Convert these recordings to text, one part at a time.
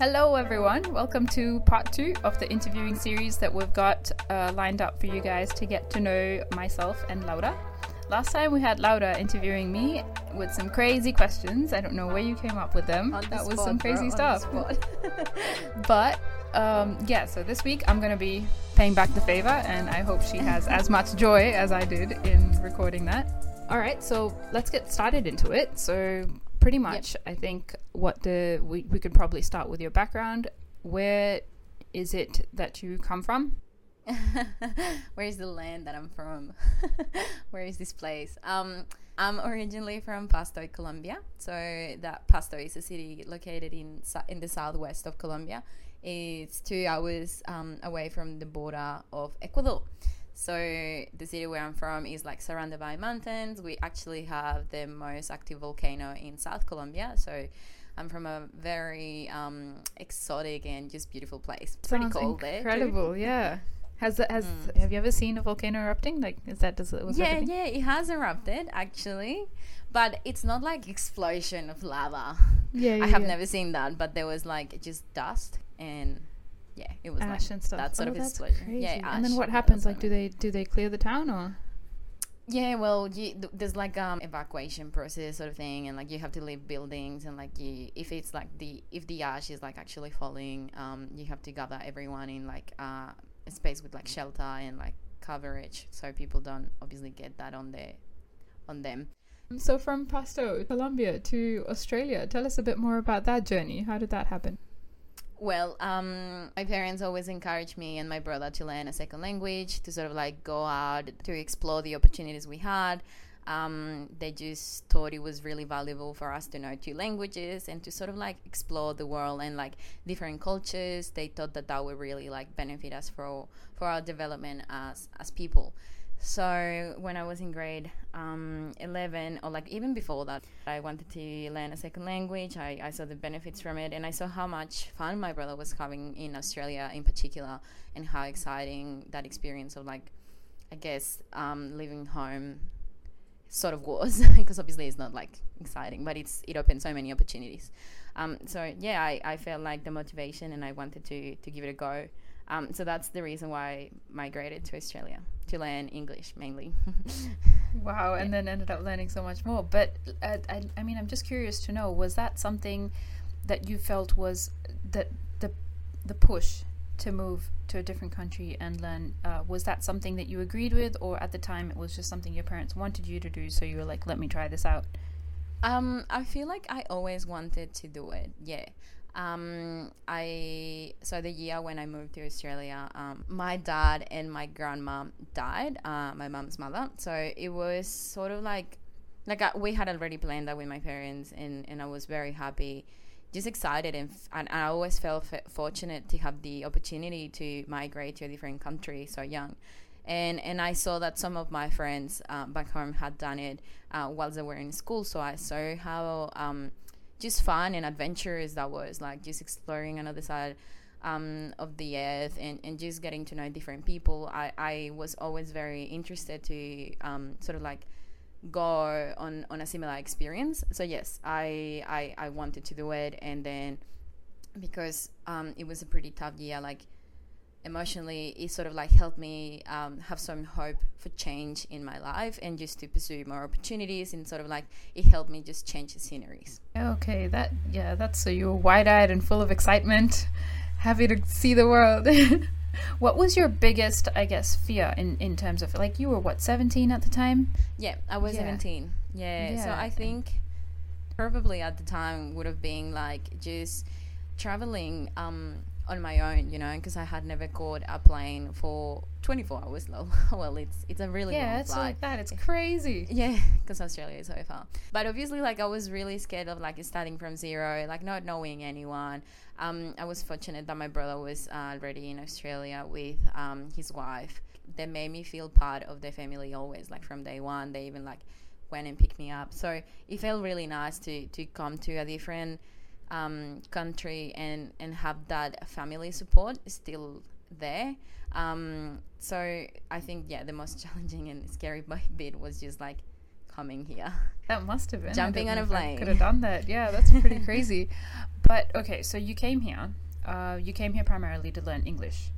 Hello, everyone. Welcome to part two of the interviewing series that we've got uh, lined up for you guys to get to know myself and Laura. Last time we had Laura interviewing me with some crazy questions. I don't know where you came up with them. That was some crazy stuff. But um, yeah, so this week I'm going to be paying back the favor, and I hope she has as much joy as I did in recording that. All right, so let's get started into it. So, pretty much, I think what the we, we could probably start with your background. Where is it that you come from? Where is the land that I'm from? Where is this place? Um, I'm originally from Pasto, Colombia. So that Pasto is a city located in in the southwest of Colombia. It's two hours um, away from the border of Ecuador. So the city where I'm from is like surrounded by mountains. We actually have the most active volcano in South Colombia. So I'm from a very um, exotic and just beautiful place. It's pretty Sounds cold there. Incredible, yeah. Has has have you ever seen a volcano erupting? Like, is that does it was Yeah, yeah, it has erupted actually, but it's not like explosion of lava. yeah, yeah I have yeah. never seen that, but there was like just dust and yeah, it was ash like and stuff. that sort oh, of that's explosion. Crazy. Yeah, and then what happens? Like, do they do they clear the town or? Yeah, well, you, th- there's like um evacuation process sort of thing, and like you have to leave buildings, and like you if it's like the if the ash is like actually falling, um, you have to gather everyone in like uh, a space with like shelter and like coverage, so people don't obviously get that on their on them. So from Pasto, Colombia to Australia, tell us a bit more about that journey. How did that happen? Well, um, my parents always encouraged me and my brother to learn a second language, to sort of like go out to explore the opportunities we had. Um, they just thought it was really valuable for us to know two languages and to sort of like explore the world and like different cultures. They thought that that would really like benefit us for for our development as as people. So when I was in grade um, 11, or like even before that, I wanted to learn a second language. I, I saw the benefits from it, and I saw how much fun my brother was having in Australia, in particular, and how exciting that experience of like, I guess, um, home sort of was because obviously it's not like exciting, but it's it opened so many opportunities. Um, so yeah, I, I felt like the motivation, and I wanted to to give it a go. Um, so that's the reason why I migrated to Australia to learn English mainly. Wow, and then ended up learning so much more. But uh, I, I mean, I'm just curious to know: was that something that you felt was that the the push to move to a different country and learn? Uh, was that something that you agreed with, or at the time it was just something your parents wanted you to do? So you were like, "Let me try this out." Um, I feel like I always wanted to do it. Yeah. Um, I so the year when I moved to Australia, um, my dad and my grandma died. Uh, my mom's mother. So it was sort of like, like I, we had already planned that with my parents, and and I was very happy, just excited, and f- and I always felt f- fortunate to have the opportunity to migrate to a different country so young and and I saw that some of my friends uh, back home had done it uh, while they were in school. So I saw how um, just fun and adventurous that was, like just exploring another side um, of the earth and, and just getting to know different people. I, I was always very interested to um, sort of like go on, on a similar experience. So yes, I, I I wanted to do it, and then because um, it was a pretty tough year, like emotionally it sort of like helped me um, have some hope for change in my life and just to pursue more opportunities and sort of like it helped me just change the sceneries Okay, that yeah, that's so you were wide-eyed and full of excitement, happy to see the world. what was your biggest, I guess, fear in in terms of like you were what 17 at the time? yeah i was Yeah. 17 yeah, yeah so i think probably at the time would have been like just traveling um, on my own you know because i had never caught a plane for 24 hours well well it's it's a really yeah, long it's flight like that. It's crazy. Yeah, because Australia is so far. But obviously, like I was really scared of like starting from zero, like not knowing anyone. Um, I was fortunate that my brother was uh, already in Australia with um, his wife. They made me feel part of their family always, like from day one. They even like went and picked me up. So it felt really nice to to come to a different um, country and and have that family support still there. Um, so I think yeah, the most challenging and scary bit was just like coming here. That must have been Jumping on a plane. Could have done that. Yeah, that's pretty crazy. But okay, so you came here. Uh, you came here primarily to learn English.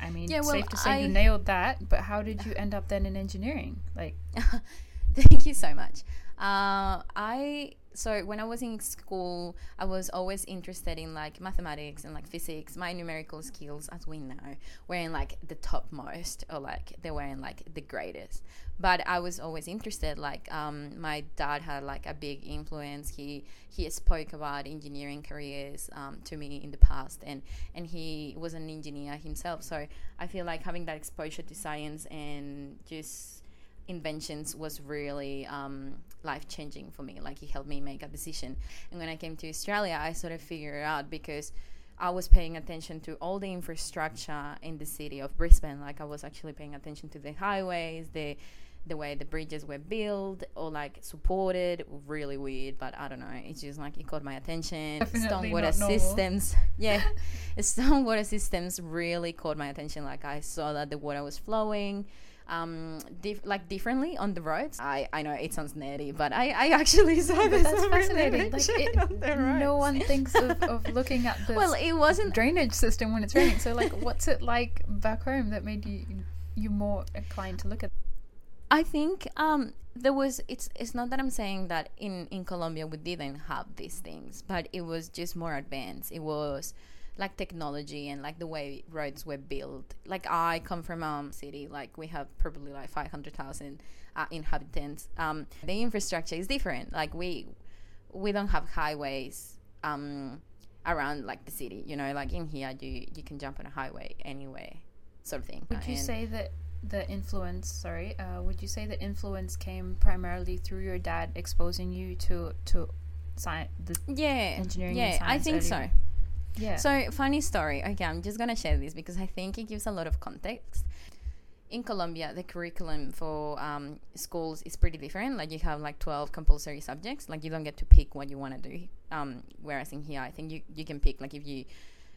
I mean, Yeah, well, safe to say I- you nailed that. But how did you end up then in engineering? Like, Thank you so much. Uh, I so when I was in school, I was always interested in like mathematics and like physics. My numerical skills, as we know, were in like the topmost, or like they were in like the greatest. But I was always interested. Like um, my dad had like a big influence. He he spoke about engineering careers um, to me in the past, and and he was an engineer himself. So I feel like having that exposure to science and just inventions was really um, life changing for me. Like he helped me make a decision. And when I came to Australia, I sort of figured it out because I was paying attention to all the infrastructure in the city of Brisbane. Like I was actually paying attention to the highways, the the way the bridges were built or like supported. Really weird, but I don't know. It's just like it caught my attention. Definitely Stormwater systems, yeah, stormwater systems really caught my attention. Like I saw that the water was flowing um dif- like differently on the roads i i know it sounds nerdy but i i actually saw this that's fascinating. Like, it, on no one thinks of, of looking at the well it wasn't drainage system when it's raining. So, like, what's it like back home that made you you more inclined to look at? I think um, there was. It's it's not that I'm saying that in in Colombia we didn't have these things, but it was just more advanced. It was like technology and like the way roads were built. Like I come from a um, city, like we have probably like five hundred thousand uh, inhabitants. Um, the infrastructure is different. Like we we don't have highways um, around like the city. You know, like in here, you you can jump on a highway anywhere, sort of thing. Would you And- say that the influence, sorry, uh, would you say the influence came primarily through your dad exposing you to to science, the Yeah, engineering yeah, I think so. Yeah. So, funny story. Okay, I'm just gonna share this because I think it gives a lot of context. In Colombia, the curriculum for um, schools is pretty different. Like you have like 12 compulsory subjects. Like you don't get to pick what you want to do. Um, whereas in here, I think you, you can pick. Like if you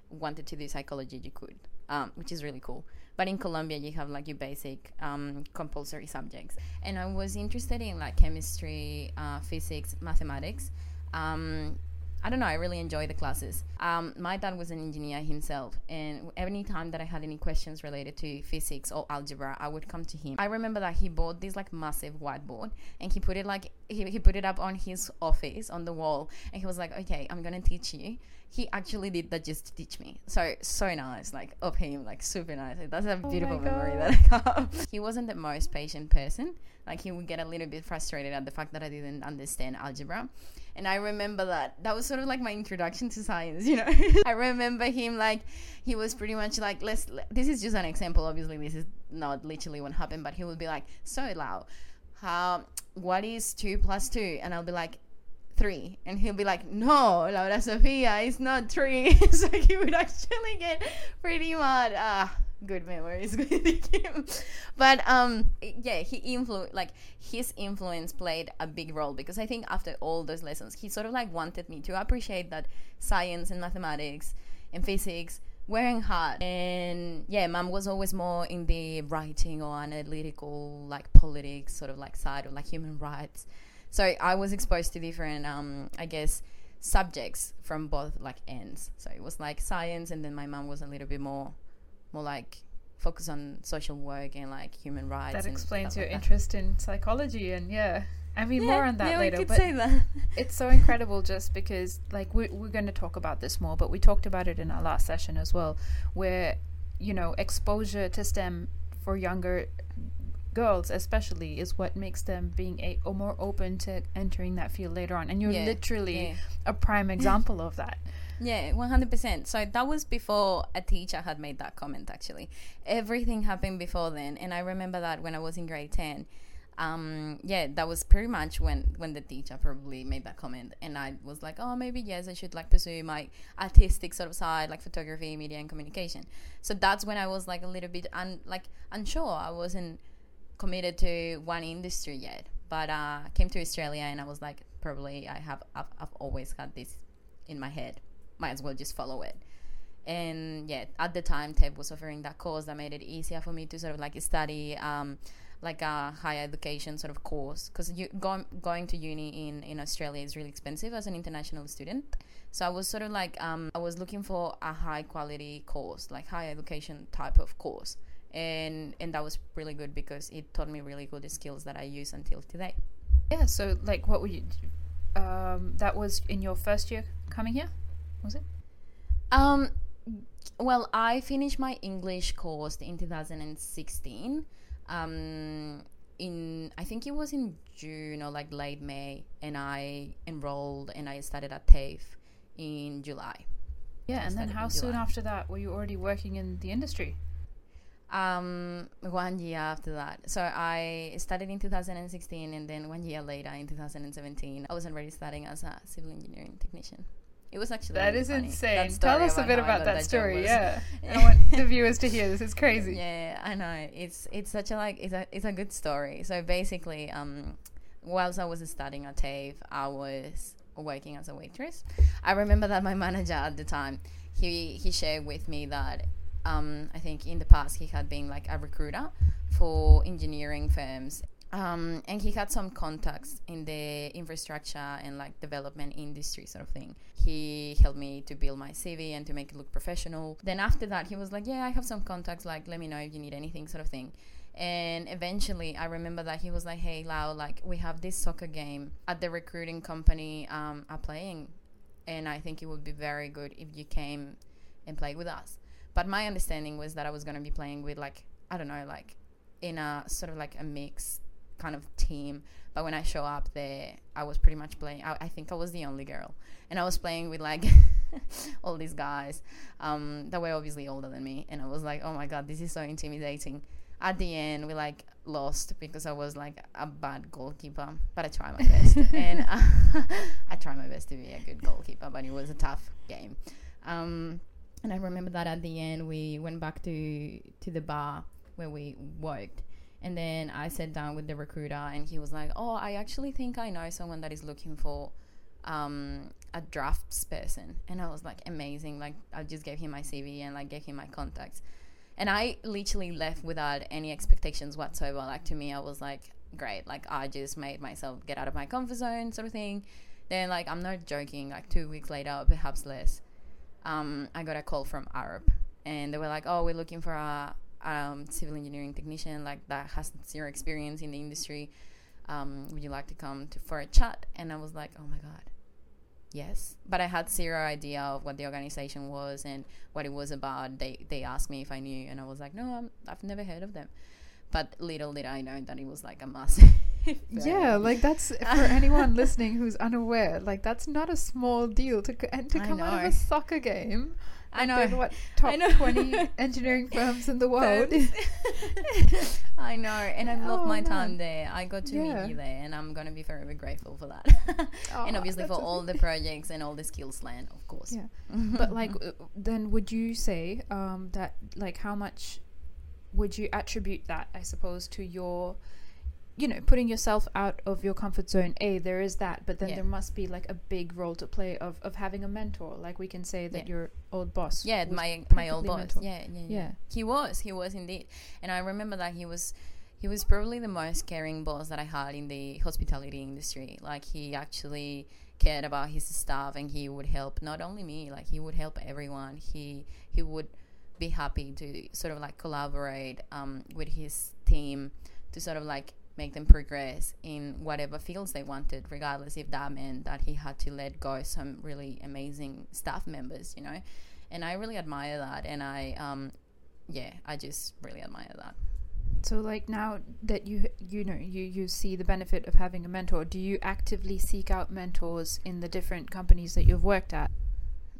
wanted to do psychology, you could, um, which is really cool. But in Colombia, you have like your basic um, compulsory subjects. And I was interested in like chemistry, uh, physics, mathematics. Um, I don't know. I really enjoy the classes. Um, my dad was an engineer himself, and any time that I had any questions related to physics or algebra, I would come to him. I remember that he bought this like massive whiteboard, and he put it like he, he put it up on his office on the wall, and he was like, "Okay, I'm gonna teach you." He actually did that just to teach me. So so nice, like of him, like super nice. That's a oh beautiful memory that I have. he wasn't the most patient person. Like he would get a little bit frustrated at the fact that I didn't understand algebra. And I remember that that was sort of like my introduction to science, you know. I remember him like he was pretty much like let's this is just an example. Obviously, this is not literally what happened, but he would be like, "So Lau, how what is two plus two? And I'll be like, three, and he'll be like, "No, Laura Sofia, it's not three. so he would actually get pretty mad. Ah, good memories. But um, yeah, he influ like his influence played a big role because I think after all those lessons, he sort of like wanted me to appreciate that science and mathematics and physics wearing hard and yeah mom was always more in the writing or analytical like politics sort of like side or like human rights so i was exposed to different um i guess subjects from both like ends so it was like science and then my mom was a little bit more more like focused on social work and like human rights that explains your like that. interest in psychology and yeah. I mean yeah, more on that yeah, later, we could but say that it's so incredible just because like we, we're going to talk about this more but we talked about it in our last session as well where you know exposure to stem for younger girls especially is what makes them being a or more open to entering that field later on and you're Yeah, literally yeah. a prime example of that Yeah, one hundred percent. So that was before a teacher had made that comment. Actually, everything happened before then, and I remember that when I was in grade ten. Um, yeah, that was pretty much when when the teacher probably made that comment, and I was like, oh, maybe yes, I should like pursue my artistic sort of side, like photography, media, and communication. So that's when I was like a little bit un like unsure. I wasn't committed to one industry yet, but uh, came to Australia, and I was like, probably I have I've, I've always had this in my head might as well just follow it. And yeah, at the time, TAFE was offering that course that made it easier for me to sort of like study um, like a higher education sort of course because you going going to uni in in Australia is really expensive as an international student. So I was sort of like um, I was looking for a high quality course, like higher education type of course, and and that was really good because it taught me really good skills that I use until today. Yeah. So like, what were you? Um, that was in your first year coming here, was it? Um, well, I finished my English course in 2016 um, in I think it was in June or like late May, and I enrolled and I started at TAFE in July. Yeah, and then how soon after that were you already working in the industry? Um, one year after that. So I started in 2016, and then one year later in 2017, I was already starting as a civil engineering technician. It was actually that really is funny. insane. That Tell us a bit about that, that story. Yeah, I want the viewers to hear this. It's crazy. Yeah, I know. It's it's such a like it's a it's a good story. So basically, um, whilst I was studying at TAFE, I was working as a waitress. I remember that my manager at the time, he he shared with me that um, I think in the past he had been like a recruiter for engineering firms um, and he had some contacts in the infrastructure and like development industry sort of thing. He helped me to build my CV and to make it look professional. Then after that, he was like, "Yeah, I have some contacts. Like, let me know if you need anything," sort of thing. And eventually, I remember that he was like, "Hey, Lau, like we have this soccer game at the recruiting company um, are playing, and I think it would be very good if you came and play with us." But my understanding was that I was going to be playing with like I don't know, like in a sort of like a mixed kind of team. But when I show up there, I was pretty much playing. I, I think I was the only girl, and I was playing with like all these guys um, that were obviously older than me, and I was like, oh my god, this is so intimidating. At the end, we like lost because I was like a bad goalkeeper, but I try my best, and uh, I try my best to be a good goalkeeper. But it was a tough game. Um, and I remember that at the end, we went back to to the bar where we worked and then I sat down with the recruiter, and he was like, "Oh, I actually think I know someone that is looking for um, a drafts person." And I was like, "Amazing!" Like I just gave him my CV and like gave him my contacts, and I literally left without any expectations whatsoever. Like to me, I was like, "Great!" Like I just made myself get out of my comfort zone, sort of thing. Then, like, I'm not joking. Like two weeks later, perhaps less, um, I got a call from Arup, and they were like, "Oh, we're looking for a um, civil engineering technician like that has zero experience in the industry. Um, would you like to come to for a chat? And I was like, oh my god, yes. But I had zero idea of what the organization was and what it was about. They they asked me if I knew, and I was like, no, i have never heard of them. But little did I know that it was like a massive. yeah, like that's for anyone listening who's unaware. Like that's not a small deal to and to come out of a soccer game I know. what top know. 20 engineering firms in the world. I know. And I love oh, my man. time there. I got to yeah. meet you there and I'm going to be forever grateful for that. oh, and obviously for all the projects and all the skills land, of course. Yeah. but like, uh, then would you say um, that, like, how much would you attribute that, I suppose, to your you know putting yourself out of your comfort zone a there is that but then yeah. there must be like a big role to play of, of having a mentor. Like we can say that yeah. your old boss yeah my my old boss. yeah, yeah, yeah. Yeah. He was he was indeed. And i remember that he was he was probably the most caring boss that i had in the hospitality industry. Like he actually cared about his staff and he would help not only me like he would help everyone. He he would be happy to sort of like collaborate um, with his team to sort of like make them progress in whatever fields they wanted, regardless if that meant that he had to let go some really amazing staff members, you know. And I really admire that, and I, um, yeah, I just really admire that. So, like now that you you know you you see the benefit of having a mentor, do you actively seek out mentors in the different companies that you've worked at?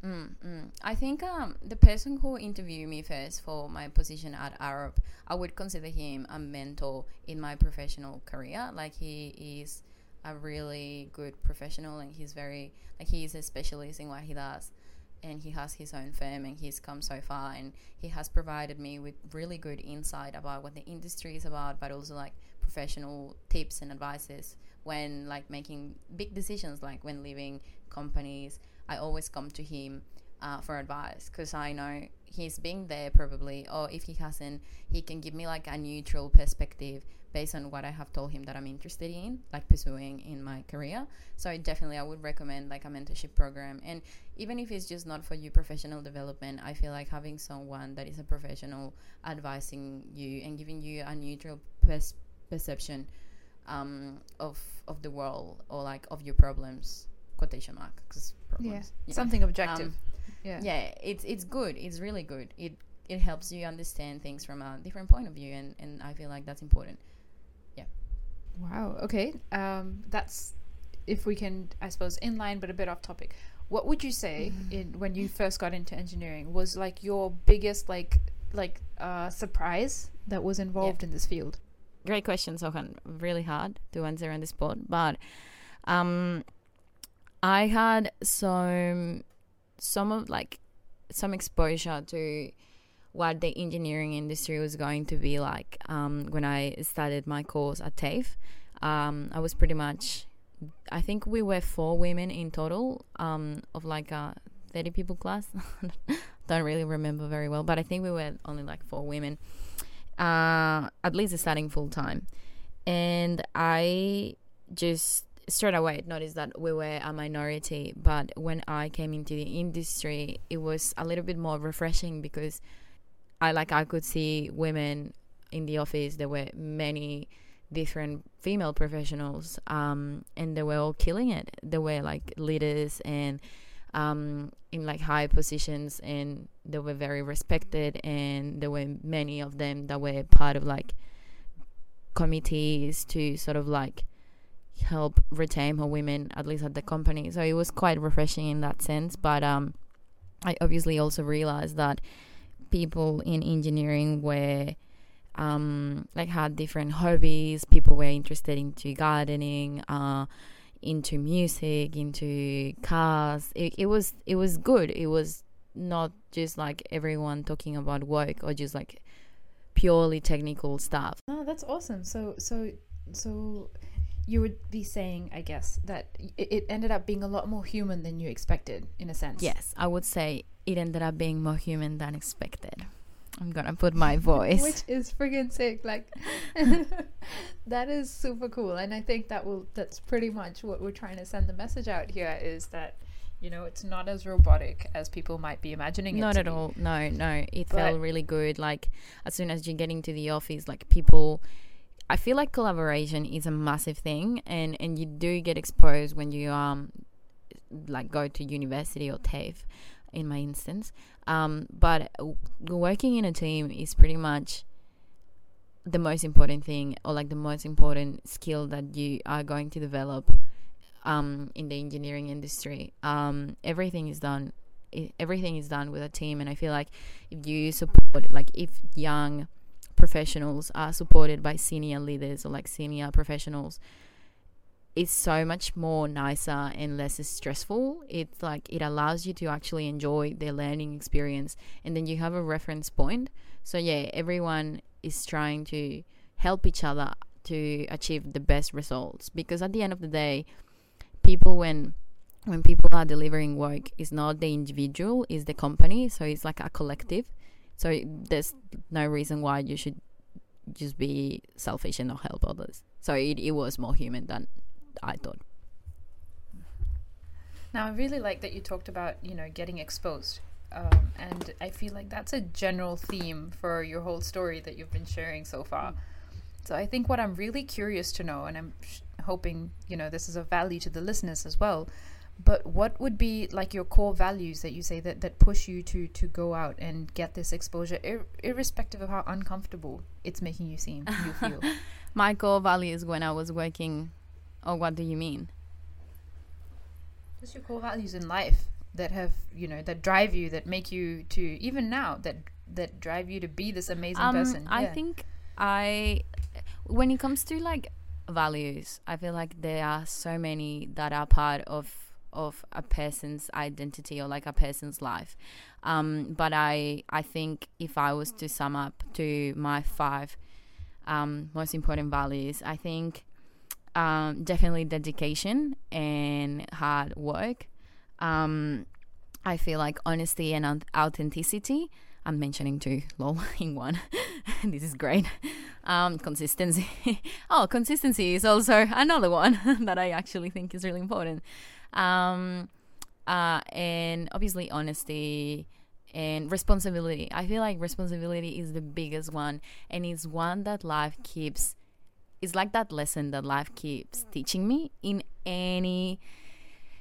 Mm, mm. I think um, the person who interviewed me first for my position at Arup, I would consider him a mentor in my professional career. Like he is a really good professional, and he's very like he is a specialist in what he does, and he has his own firm, and he's come so far, and he has provided me with really good insight about what the industry is about, but also like professional tips and advices when like making big decisions, like when leaving companies I always come to him uh, for advice because I know he's been there probably, or if he hasn't, he can give me like a neutral perspective based on what I have told him that I'm interested in, like pursuing in my career. So definitely, I would recommend like a mentorship program. And even if it's just not for you professional development, I feel like having someone that is a professional advising you and giving you a neutral pers- perception um, of of the world or like of your problems quotation mark because problems yeah. something objective. Um, yeah. yeah it's it's good it's really good. It it helps you understand things from a different point of view and and i feel like that's important. Yeah. Wow okay um that's if we can i suppose in line but a bit off topic. What would you say in when you first got into engineering was like your biggest like like uh surprise that was involved in this field? Great question, Sohan. Really hard to answer on the spot, but um, I had some some of like some exposure to what the engineering industry was going to be like um, when I started my course at TAFE. Um, I was pretty much, I think we were four women in total um, of like a 30 people class. Don't really remember very well, but I think we were only like four women uh, at least starting full time. And I just straight away noticed that we were a minority. But when I came into the industry, it was a little bit more refreshing because I like I could see women in the office. There were many different female professionals, um, and they were all killing it. They were like leaders and um, in like high positions and they were very respected and there were many of them that were part of like committees to sort of like help retain more women at least at the company so it was quite refreshing in that sense but um i obviously also realized that people in engineering were um like had different hobbies people were interested into gardening uh into music, into cars. It, it was it was good. It was not just like everyone talking about work or just like purely technical stuff. No, that's awesome. So so so you would be saying, I guess, that it, ended up being a lot more human than you expected, in a sense. Yes, I would say it ended up being more human than expected. I'm gonna put my voice. Which is friggin' sick. Like that is super cool. And I think that will that's pretty much what we're trying to send the message out here is that you know, it's not as robotic as people might be imagining Not at be. all. No, no. It but felt really good. Like as soon as you get into the office, like people I feel like collaboration is a massive thing and and you do get exposed when you um like go to university or TAFE in my instance. Um, but working in a team is pretty much the most important thing, or like the most important skill that you are going to develop um, in the engineering industry. Um, everything is done. Everything is done with a team, and I feel like if you support, like if young professionals are supported by senior leaders or like senior professionals, it's so much more nicer and less stressful. It's like it allows you to actually enjoy the learning experience and then you have a reference point. So yeah, everyone is trying to help each other to achieve the best results because at the end of the day, people when when people are delivering work is not the individual, is the company, so it's like a collective. So there's no reason why you should just be selfish and not help others. So it, it was more human than I thought. Now, I really like that you talked about, you know, getting exposed. Um, and I feel like that's a general theme for your whole story that you've been sharing so far. So I think what I'm really curious to know, and I'm sh- hoping, you know, this is of value to the listeners as well, but what would be like your core values that you say that, that push you to to go out and get this exposure ir- irrespective of how uncomfortable it's making you seem you feel my core values when i was working or what do you mean? Just your core values in life that have, you know, that drive you, that make you to even now that that drive you to be this amazing um, person. I think I when it comes to like values, I feel like there are so many that are part of of a person's identity or like a person's life. Um, but I I think if I was to sum up to my five um, most important values, I think um, definitely dedication and hard work. Um, I feel like honesty and authenticity. I'm mentioning two lol in one. this is great. Um, consistency. oh, consistency is also another one that I actually think is really important. Um, uh, and obviously honesty and responsibility. I feel like responsibility is the biggest one, and it's one that life keeps. It's like that lesson that life keeps teaching me in any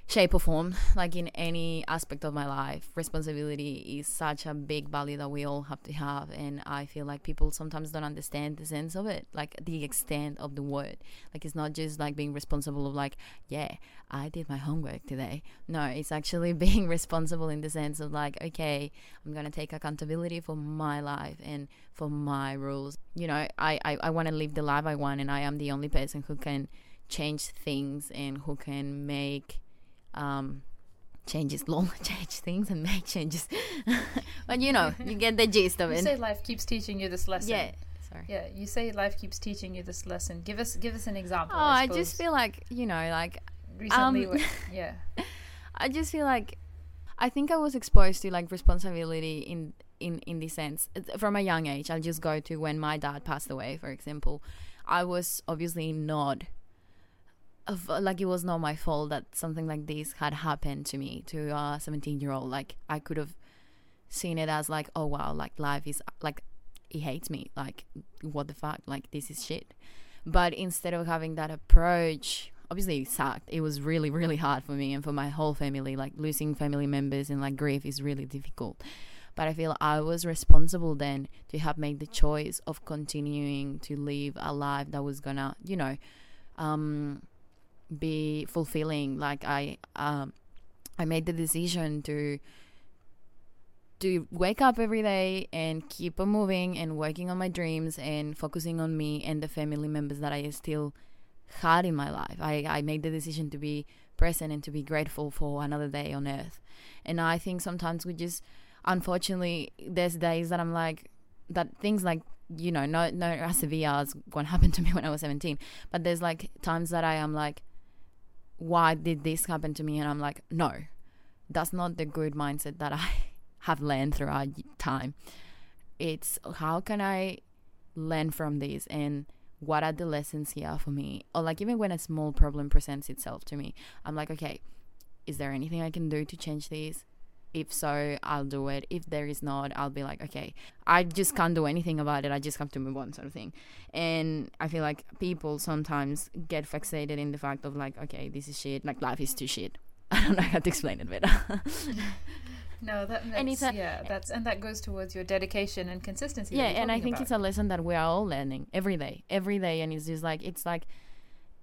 shape or form, like in any aspect of my life. Responsibility is such a big value that we all have to have. And I feel like people sometimes don't understand the sense of it, like the extent of the word. Like it's not just like being responsible of like, yeah, I did my homework today. No, it's actually being responsible in the sense of like, okay, I'm gonna take accountability for my life and for my rules. You know, I, I, I wanna live the life I want and I am the only person who can change things and who can make um, changes long change things and make changes. But you know you get the gist of you it. you say life keeps teaching you this lesson. Yeah sorry. Yeah you say life keeps teaching you this lesson. Give us give us an example oh i, I just feel like you know like recently um, yeah. I just feel like i think i was exposed to like responsibility in in in this sense. From a young age i'll just go to when my dad passed away for example. I was obviously not of, like it was not my fault that something like this had happened to me to a 17 year old like i could have seen it as like oh wow like life is like he hates me. Like what the fuck? Like this is shit. But instead of having that approach obviously it sucked. It was really really hard for me and for my whole family. Like losing family members and like grief is really difficult. But i feel i was responsible then to have made the choice of continuing to live a life that was gonna you know um be fulfilling like i um i made the decision to to wake up every day and keep on moving and working on my dreams and focusing on me and the family members that i still had in my life. I i made the decision to be present and to be grateful for another day on earth. And i think sometimes we just unfortunately there's days that i'm like that things like you know no no severe as what happened to me when i was 17 but there's like times that i am like why did this happen to me? And I'm like, no, that's not the good mindset that I have learned throughout time. It's how can I learn from this and what are the lessons here for me? Or like even when a small problem presents itself to me, I'm like, okay, is there anything I can do to change this? If so, I'll do it. If there is not, I'll be like, okay, I just can't do anything about it. I just have to move on, sort of thing. And I feel like people sometimes get fixated in the fact of like, okay, this is shit. Like life is too shit. I don't know how to explain it better. no, that makes, a, yeah, that's and that goes towards your dedication and consistency. Yeah, and I think about. it's a lesson that we are all learning every day, every day, and it's just like it's like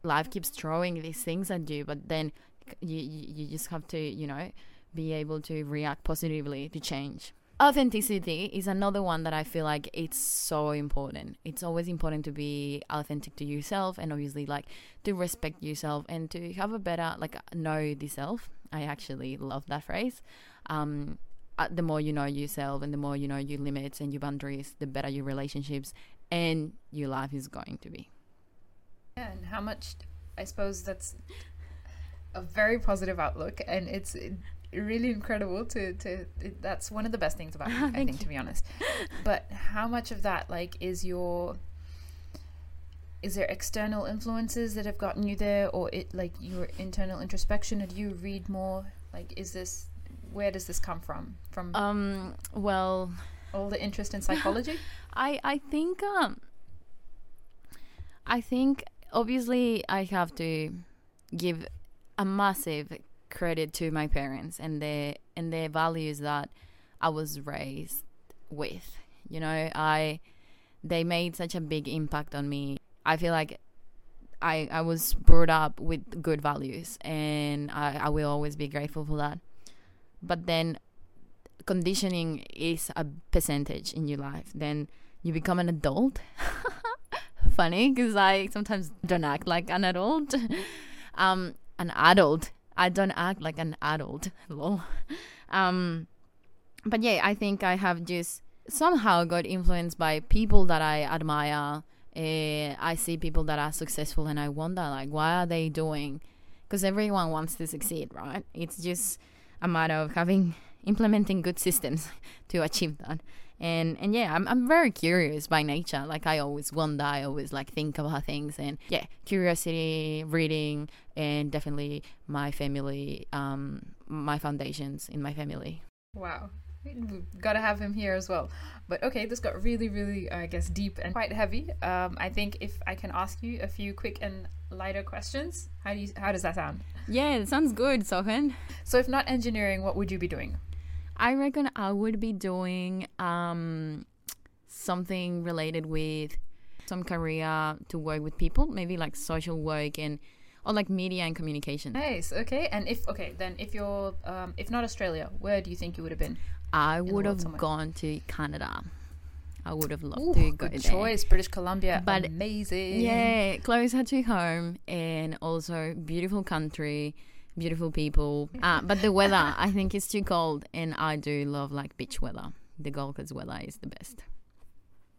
life keeps throwing these things at you, but then you you, you just have to you know be able to react positively to change. Authenticity is another one that I feel like it's so important. It's always important to be authentic to yourself and obviously like to respect yourself and to have a better like know the self. I actually love that phrase. Um, uh, the more you know yourself and the more you know your limits and your boundaries, the better your relationships and your life is going to be. Yeah, and how much I suppose that's a very positive outlook and it's really incredible to to that's one of the best things about you, I think you. to be honest. But how much of that like is your is there external influences that have gotten you there or it like your internal introspection or do you read more like is this where does this come from from um well all the interest in psychology i i think um i think obviously i have to give a massive credit to my parents and their and their values that I was raised with. You know, I they made such a big impact on me. I feel like I I was brought up with good values and I, I will always be grateful for that. But then conditioning is a percentage in your life. Then you become an adult. Funny because I sometimes don't act like an adult. um, an adult I don't act like an adult. Lol. Um, but yeah, I think I have just somehow got influenced by people that I admire. Uh, I see people that are successful and I wonder, like, why are they doing? Because everyone wants to succeed, right? It's just a matter of having implementing good systems to achieve that. And and yeah, I'm I'm very curious by nature. Like I always wonder, I always like think about things, and yeah, curiosity, reading, and definitely my family, um, my foundations in my family. Wow. We've got to have him here as well. But okay, this got really, really, I guess, deep and quite heavy. Um, I think if I can ask you a few quick and lighter questions, how do you, how does that sound? Yeah, it sounds good, Sohan. So, if not engineering, what would you be doing? I reckon I would be doing um, something related with some career to work with people, maybe like social work and or like media and communication. Nice. Okay. And if okay, then if you're um, if not Australia, where do you think you would have been? I would have gone to Canada. I would have loved Ooh, to go good there. choice. British Columbia, But- amazing. Yeah, closer to home and also beautiful country, beautiful people. Uh, but the weather, I think, is too cold, and I do love like beach weather. The Gold Coast weather is the best.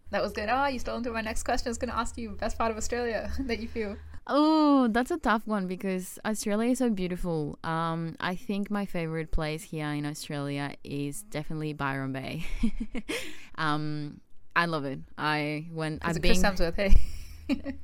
That was good. Ah, you stole into my next question. I was going to ask you best part of Australia that you feel. Oh, that's a tough one because Australia is so beautiful. Um, I think my favorite place here in Australia is definitely Byron Bay. um, I love it. I when I've it Chris been. Hemsworth? Hey.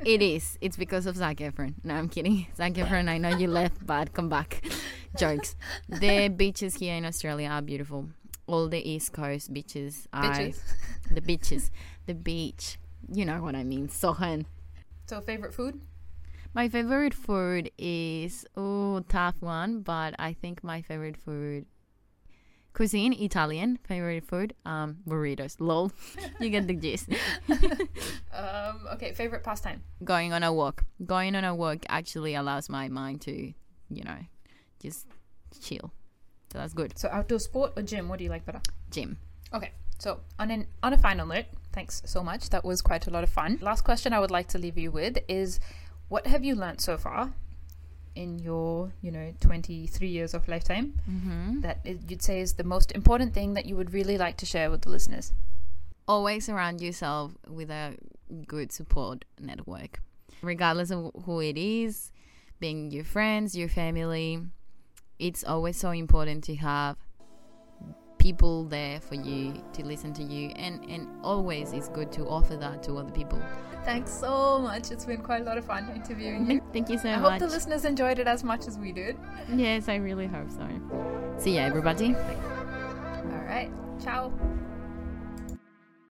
It is. It's because of Zac Efron. No, I'm kidding. Zac Efron, I know you left, but come back. Jokes. The beaches here in Australia are beautiful. All the East Coast beaches. are Bitches. the beaches. The beach. You know what I mean. Sohan. So favorite food? My favorite food is oh tough one, but I think my favorite food cuisine Italian favorite food um burritos. Lol, you get the gist. Um, okay, favorite pastime. Going on a walk. Going on a walk actually allows my mind to, you know, just chill. So that's good. So outdoor sport or gym? What do you like better? Gym. Okay, so on an on a final note, thanks so much. That was quite a lot of fun. Last question I would like to leave you with is, what have you learned so far in your you know 23 years of lifetime Mm-hmm. that is, you'd say is the most important thing that you would really like to share with the listeners? Always surround yourself with a good support network, regardless of who it is, being your friends, your family. It's always so important to have people there for you to listen to you, and and always it's good to offer that to other people. Thanks so much. It's been quite a lot of fun interviewing you. Thank you so I much. I hope the listeners enjoyed it as much as we did. yes, I really hope so. See ya, everybody. All right, ciao.